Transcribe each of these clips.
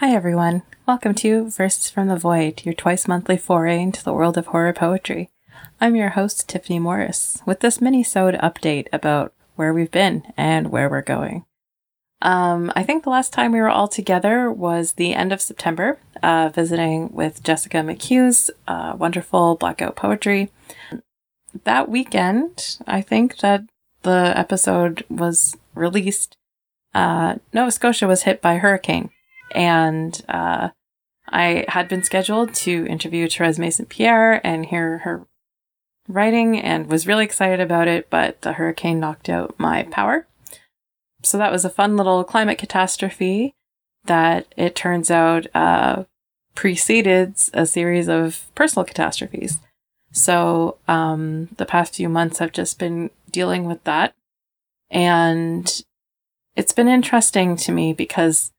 Hi, everyone. Welcome to Verses from the Void, your twice monthly foray into the world of horror poetry. I'm your host, Tiffany Morris, with this mini-sode update about where we've been and where we're going. Um, I think the last time we were all together was the end of September, uh, visiting with Jessica McHugh's uh, wonderful Blackout Poetry. That weekend, I think that the episode was released. Uh, Nova Scotia was hit by hurricane and uh, I had been scheduled to interview Terese Mason Pierre and hear her writing and was really excited about it, but the hurricane knocked out my power. So that was a fun little climate catastrophe that it turns out uh, preceded a series of personal catastrophes. So um, the past few months I've just been dealing with that. And it's been interesting to me because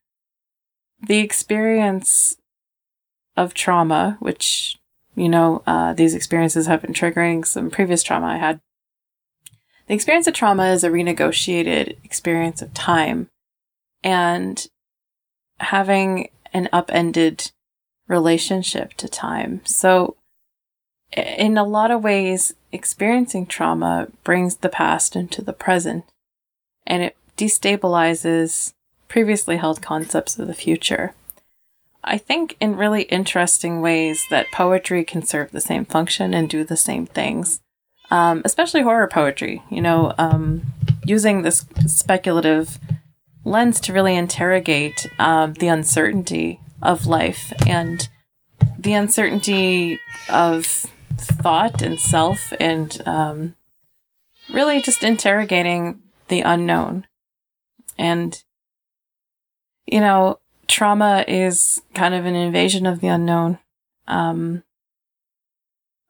the experience of trauma, which, you know, uh, these experiences have been triggering some previous trauma I had. The experience of trauma is a renegotiated experience of time. And having an upended relationship to time. So, in a lot of ways, experiencing trauma brings the past into the present and it destabilizes previously held concepts of the future. I think in really interesting ways that poetry can serve the same function and do the same things, um, especially horror poetry. You know, um, using this speculative lens to really interrogate um, the uncertainty of life and the uncertainty of thought and self, and um, really just interrogating the unknown. And you know, trauma is kind of an invasion of the unknown um,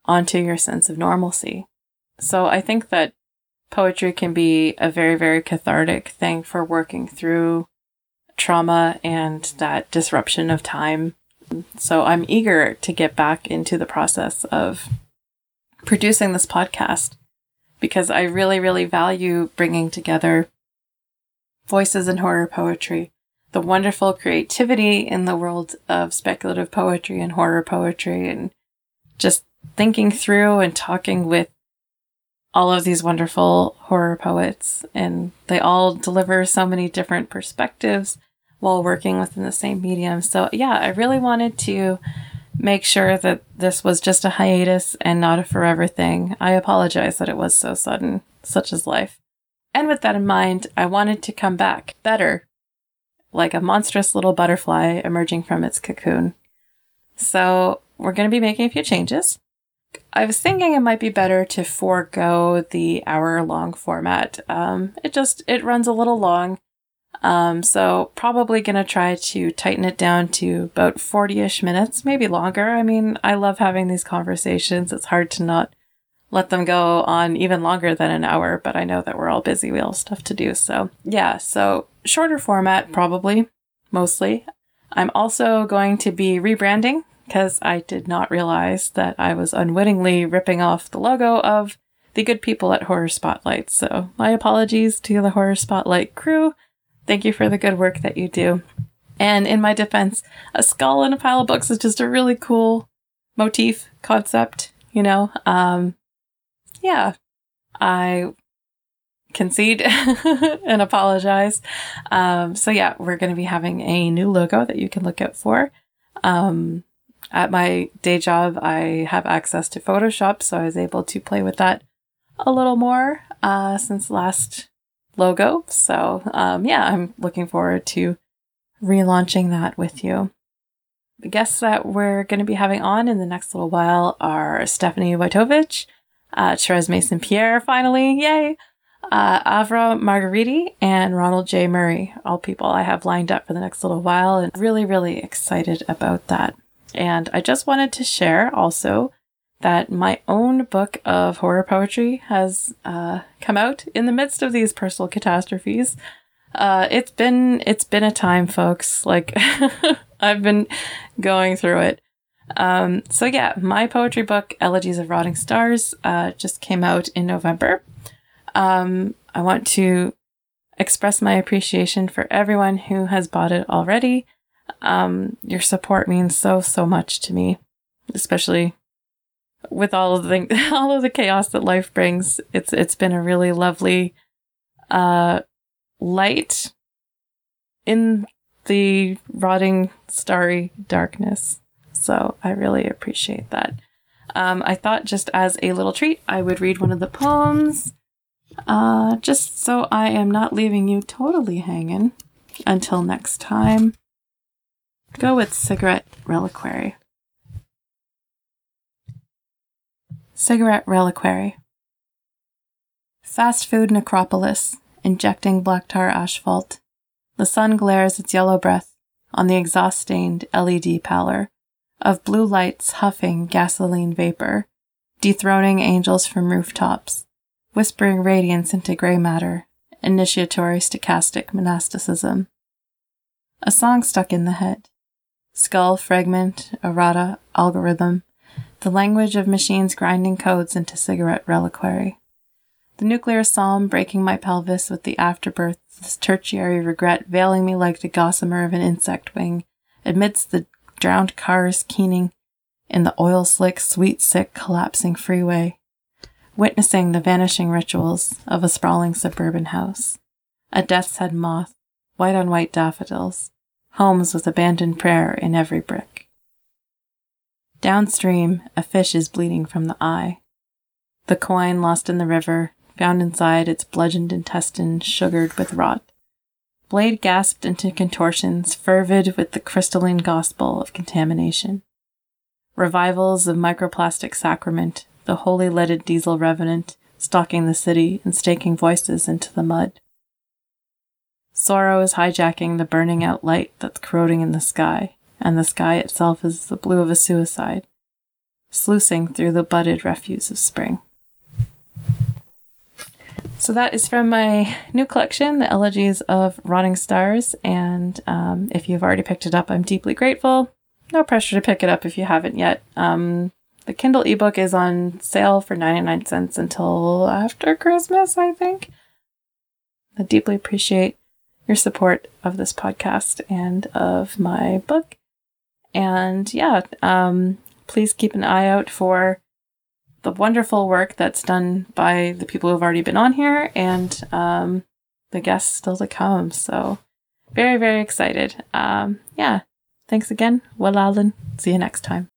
onto your sense of normalcy. So I think that poetry can be a very, very cathartic thing for working through trauma and that disruption of time. So I'm eager to get back into the process of producing this podcast because I really, really value bringing together voices in horror poetry the wonderful creativity in the world of speculative poetry and horror poetry and just thinking through and talking with all of these wonderful horror poets and they all deliver so many different perspectives while working within the same medium. So yeah, I really wanted to make sure that this was just a hiatus and not a forever thing. I apologize that it was so sudden, such is life. And with that in mind, I wanted to come back better like a monstrous little butterfly emerging from its cocoon. So we're going to be making a few changes. I was thinking it might be better to forego the hour long format. Um, it just, it runs a little long. Um, so probably to try to tighten it down to about 40-ish minutes, maybe longer. I mean, I love having these conversations. It's hard to not let them go on even longer than an hour, but I know that we're all busy. We all have stuff to do. So, yeah, so shorter format, probably, mostly. I'm also going to be rebranding because I did not realize that I was unwittingly ripping off the logo of the good people at Horror Spotlight. So, my apologies to the Horror Spotlight crew. Thank you for the good work that you do. And in my defense, a skull in a pile of books is just a really cool motif concept, you know? Um, yeah, I concede and apologize. Um, so yeah, we're going to be having a new logo that you can look out for. Um, at my day job, I have access to Photoshop, so I was able to play with that a little more uh, since last logo. So um, yeah, I'm looking forward to relaunching that with you. The guests that we're going to be having on in the next little while are Stephanie Wytovich, uh, Terese Mason Pierre, finally, yay! Uh, Avra Margariti and Ronald J. Murray, all people I have lined up for the next little while, and really, really excited about that. And I just wanted to share also that my own book of horror poetry has uh, come out in the midst of these personal catastrophes. Uh, it's been it's been a time, folks. Like I've been going through it. Um, so yeah, my poetry book, Elegies of Rotting Stars, uh, just came out in November. Um, I want to express my appreciation for everyone who has bought it already. Um, your support means so, so much to me, especially with all of the all of the chaos that life brings. It's it's been a really lovely uh light in the rotting starry darkness. So I really appreciate that. Um, I thought just as a little treat, I would read one of the poems, uh, just so I am not leaving you totally hanging. Until next time, go with Cigarette Reliquary. Cigarette Reliquary. Fast food necropolis, injecting black tar asphalt. The sun glares its yellow breath on the exhaust stained LED pallor of blue lights huffing gasoline vapor, dethroning angels from rooftops, whispering radiance into gray matter, initiatory stochastic monasticism. A song stuck in the head. Skull fragment, errata, algorithm, the language of machines grinding codes into cigarette reliquary. The nuclear psalm breaking my pelvis with the afterbirth, this tertiary regret veiling me like the gossamer of an insect wing, amidst the drowned cars keening in the oil slick, sweet sick, collapsing freeway, witnessing the vanishing rituals of a sprawling suburban house. A death's head moth, white on white daffodils, homes with abandoned prayer in every brick. Downstream, a fish is bleeding from the eye. The coin lost in the river, found inside its bludgeoned intestine sugared with rot. Blade gasped into contortions, fervid with the crystalline gospel of contamination. Revivals of microplastic sacrament, the holy leaded diesel revenant, stalking the city and staking voices into the mud. Sorrow is hijacking the burning out light that's corroding in the sky, and the sky itself is the blue of a suicide, sluicing through the budded refuse of spring. So that is from my new collection, The Elegies of Rotting Stars. And um, if you've already picked it up, I'm deeply grateful. No pressure to pick it up if you haven't yet. Um, the Kindle ebook is on sale for 99 cents until after Christmas, I think. I deeply appreciate your support of this podcast and of my book. And yeah, um, please keep an eye out for the wonderful work that's done by the people who've already been on here and um, the guests still to come. So, very, very excited. Um, yeah. Thanks again. Well, Alan. See you next time.